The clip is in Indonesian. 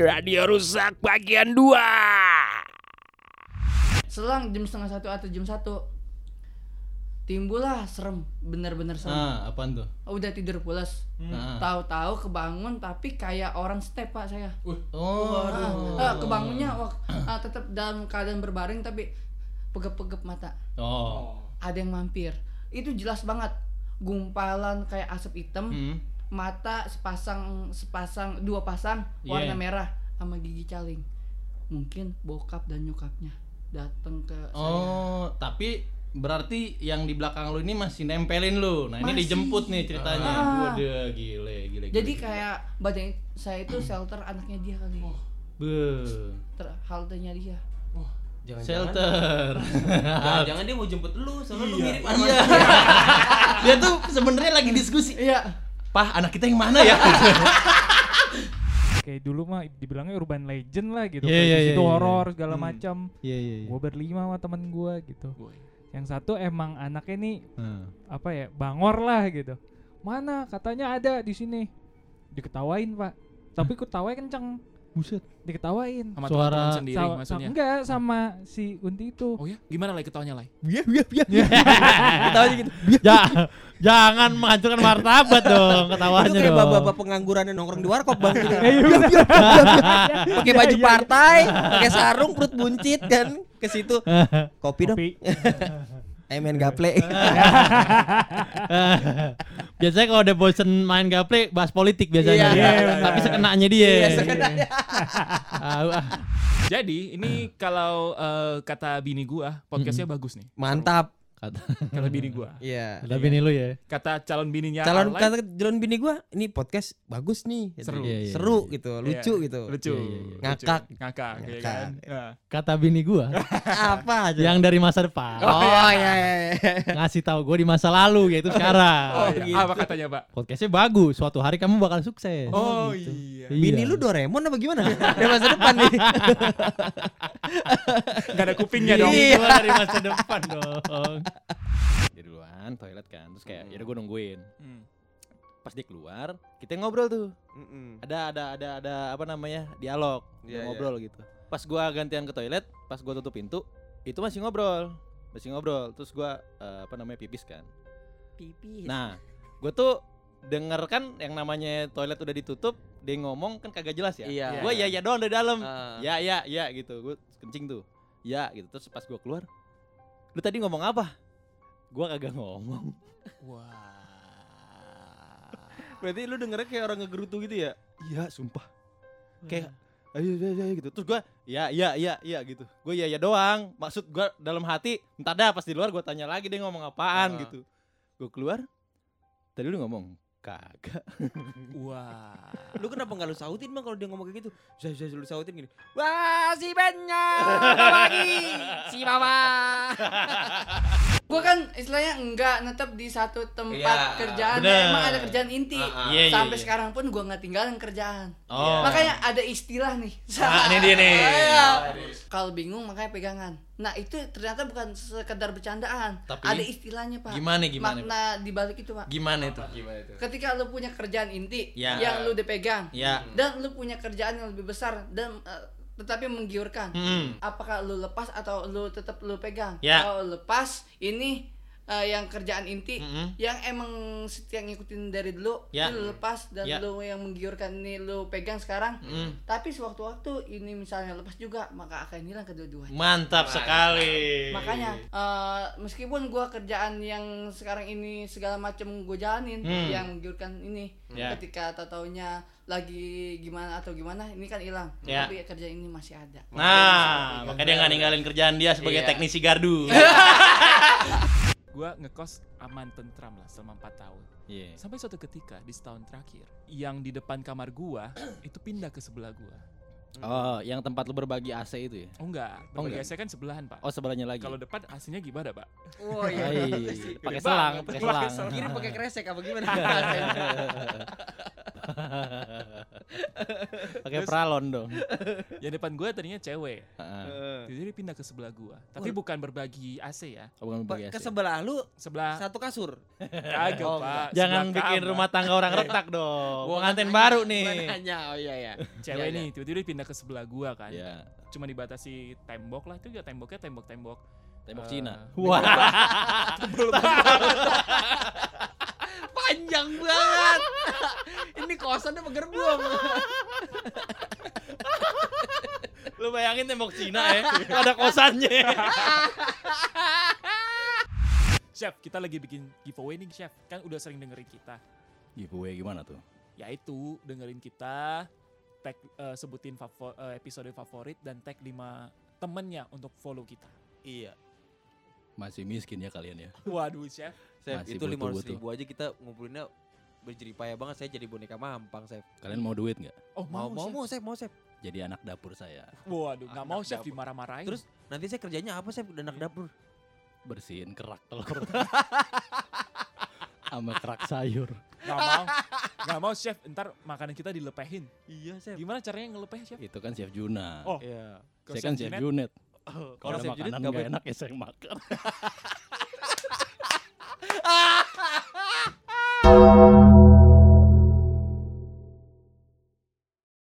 Radio Rusak bagian 2 Selang jam setengah satu atau jam satu timbullah serem, bener-bener serem. Ah, apaan tuh? Udah tidur pulas, Nah. tahu-tahu kebangun tapi kayak orang step pak saya. Oh, Ah, ah, kebangunnya wak, ah, tetap dalam keadaan berbaring tapi pegep-pegep mata. Oh. Ada yang mampir. Itu jelas banget. Gumpalan kayak asap hitam, Hmm. Mata sepasang sepasang dua pasang warna Iya. merah sama gigi caling. Mungkin bokap dan nyokapnya datang ke saya. Oh, tapi berarti yang di belakang lu ini masih nempelin lu. Nah, ini Masih. dijemput nih ceritanya. Ah. Waduh, gile, gile. Jadi gile. kayak badan saya itu shelter anaknya dia kali. Be. Ter haltenya dia. Jangan Shelter. jangan dia mau jemput lu, soalnya lu mirip sama Iya. Dia tuh sebenarnya lagi diskusi. Iya. Pah, anak kita yang mana ya? kayak dulu mah dibilangnya urban legend lah gitu Iya, kayak iya, di situ iya, iya. horor segala Hmm. macam Iya, iya, iya. gue berlima sama temen gue gitu Woi. yang satu emang anaknya nih Nah. apa ya bangor lah gitu mana katanya ada di sini diketawain pak tapi ketawain kenceng Buset. diketawain Sama Suara- sendiri Sama- sama- maksudnya enggak sama si Unti itu Oh ya? Gimana lah ketawanya lah? Iya, iya, iya. Kita aja gitu. Ja, jangan menghancurkan martabat dong Itu ketawanya kayak dong. bapak-bapak pengangguran yang nongkrong di warkop bang. Iya bener. Pakai baju partai, pakai sarung, perut buncit kan ke situ. Kopi dong. Ayo main gaple. biasanya kalau udah bosen main gaple bahas politik biasanya. Iya, iya, benar. Tapi sekenanya dia. Iya, sekenanya. Ah. Jadi ini kalau eh, kata bini gua podcastnya bagus nih. Mantap. Kata, Kata bini gua. Iya. kata bini lu ya. Kata calon bininya Calon Arlai, kata calon bini gua, ini podcast bagus nih. Seru. Iya, iya, Seru iya. gitu, Iya, lucu gitu. Lucu. Iya, iya, iya. lucu. Ngakak. Ngakak, ya Ngakak. kan. Nah. Kata bini gua Apa aja? yang dari masa depan. Oh iya iya. iya. Ngasih tahu gua di masa lalu yaitu sekarang. Oh, gitu. iya. Apa katanya, Pak? Podcastnya bagus. Suatu hari kamu bakal sukses. Oh, gitu. iya. Bini lu Doraemon apa gimana? Dari masa depan nih. Gak ada kupingnya dong. Iya. Dari masa depan dong. Dia duluan toilet kan, terus kayak ya udah gua nungguin. Hmm. Pas dia keluar, kita ngobrol tuh. Mm-mm. Ada ada ada ada apa namanya? dialog, Iya, ngobrol gitu. Pas gua gantian ke toilet, pas gua tutup pintu, itu masih ngobrol. Masih ngobrol. Terus gua eh, apa namanya? pipis kan. Pipis. Nah, gua tuh denger kan yang namanya toilet udah ditutup, dia ngomong kan kagak jelas ya. Iya. Gua ya ya doang dari dalam. Ah. Ya ya ya gitu. Gua kencing tuh. Ya gitu. Terus pas gua keluar, lu tadi ngomong apa? Gua kagak ngomong. Wah. Berarti lu dengernya kayak orang ngegerutu gitu ya? Iya, sumpah. Kayak ayo ayo ayo gitu. Terus gua ya ya ya ya gitu. Gua ya ya doang. Maksud gua dalam hati, entar dah pas di luar gua tanya lagi dia ngomong apaan Ah. gitu. Gua keluar. Tadi lu ngomong kagak. Wah. Lu kenapa nggak lu sautin bang kalau dia ngomong kayak gitu? Saya saya lu sautin gini. Wah si banyak lagi si mama. Gua kan istilahnya enggak netep di satu tempat Iya, kerjaan. bener. Emang ada kerjaan inti. Ah, ah. Iya, iya, Sampai iya. sekarang pun gua nggak tinggalin kerjaan. Oh. Makanya ada istilah nih. Nah, ini dia nih. Iya. Kalau bingung makanya pegangan. Nah, itu ternyata bukan sekedar bercandaan. Tapi- ada istilahnya, Pak. Gimana, gimana, Makna di balik itu, Pak. Gimana itu? Gimana itu? Ketika lu punya kerjaan inti Ya. yang lu dipegang Ya. dan lu punya kerjaan yang lebih besar dan eh, tetapi menggiurkan. Hmm. Apakah lu lepas atau lu tetap lu pegang? Ya. Kalau lepas ini eh, yang kerjaan inti Mm-mm. yang emang setia ngikutin dari dulu itu lu lepas dan Ya. lu yang menggiurkan ini lu pegang sekarang. Mm. Tapi sewaktu-waktu ini misalnya lepas juga maka akan hilang kedua-duanya. Mantap sekali. Makanya eh, meskipun gua kerjaan yang sekarang ini segala macam gue jalanin Hmm. yang menggiurkan ini Ya. ketika taunya lagi gimana atau gimana ini kan hilang Ya. tapi kerjaan ini masih ada. Nah, makanya dia nggak ninggalin kerjaan dia sebagai Iya. teknisi gardu. Gua ngekos aman tentram lah selama 4 tahun. Iya. Sampai suatu ketika di setahun terakhir, yang di depan kamar gua itu pindah ke sebelah gua. Oh, yang tempat lu berbagi AC itu ya? Oh enggak, Oh, berbagi enggak. AC kan sebelahan, Pak. Oh, sebelahnya lagi. Kalau depan AC-nya gimana, Pak? Oh iya. Hai, pakai Gede selang, pakai Pakai selang. selang. Kiri pakai kresek apa gimana? Pakai pralon dong. Yang depan gua tadinya cewek. Heeh. Jadi dia pindah ke sebelah gua. Tapi bukan berbagi AC ya. Oh, bukan Pa- bagi ke AC. sebelah lu Sebelah satu kasur. kagak, Oh, Pak. Jangan Sebelah bikin kamar. rumah tangga orang retak dong. Gua nanya, baru nih. nanya. Oh iya ya. cewek Iya, nih tiba-tiba pindah ke sebelah gua kan. Ya, Cuma dibatasi tembok lah itu ya temboknya tembok-tembok. tembok Eh, Cina. beda Wah. Panjang banget. Ini kosannya apa gerbong? Lu bayangin tembok Cina ya. Ada kosannya. Chef, kita lagi bikin giveaway nih, Chef. Kan udah sering dengerin kita. Giveaway gimana tuh? Yaitu dengerin kita, tag eh, sebutin favor, eh, episode favorit dan tag 5 temennya untuk follow kita. Iya. Masih miskin ya kalian ya. Waduh, Chef. Masih itu lima ratus ribu aja kita ngumpulinnya berjeripaya banget. Saya jadi boneka mampang, Sep. Kalian mau duit nggak? Oh, Mau, mau, Chef. mau, Sep, mau, Sep. Jadi anak dapur saya. Waduh, nggak mau, Chef, dimarah-marahin. Terus nanti saya kerjanya apa, Sep? Udah anak dapur. Bersihin kerak telur. Sama kerak sayur. nggak mau. Nggak mau, Chef. Ntar makanan kita dilepehin. Iya, Sep. Gimana caranya ngelepeh, Chef? Itu kan Chef Juna. Oh, Iya. Saya kan Chef Chef Junet, Junet. Kalau makanan nggak nggak boleh- enak ya saya makan. ah!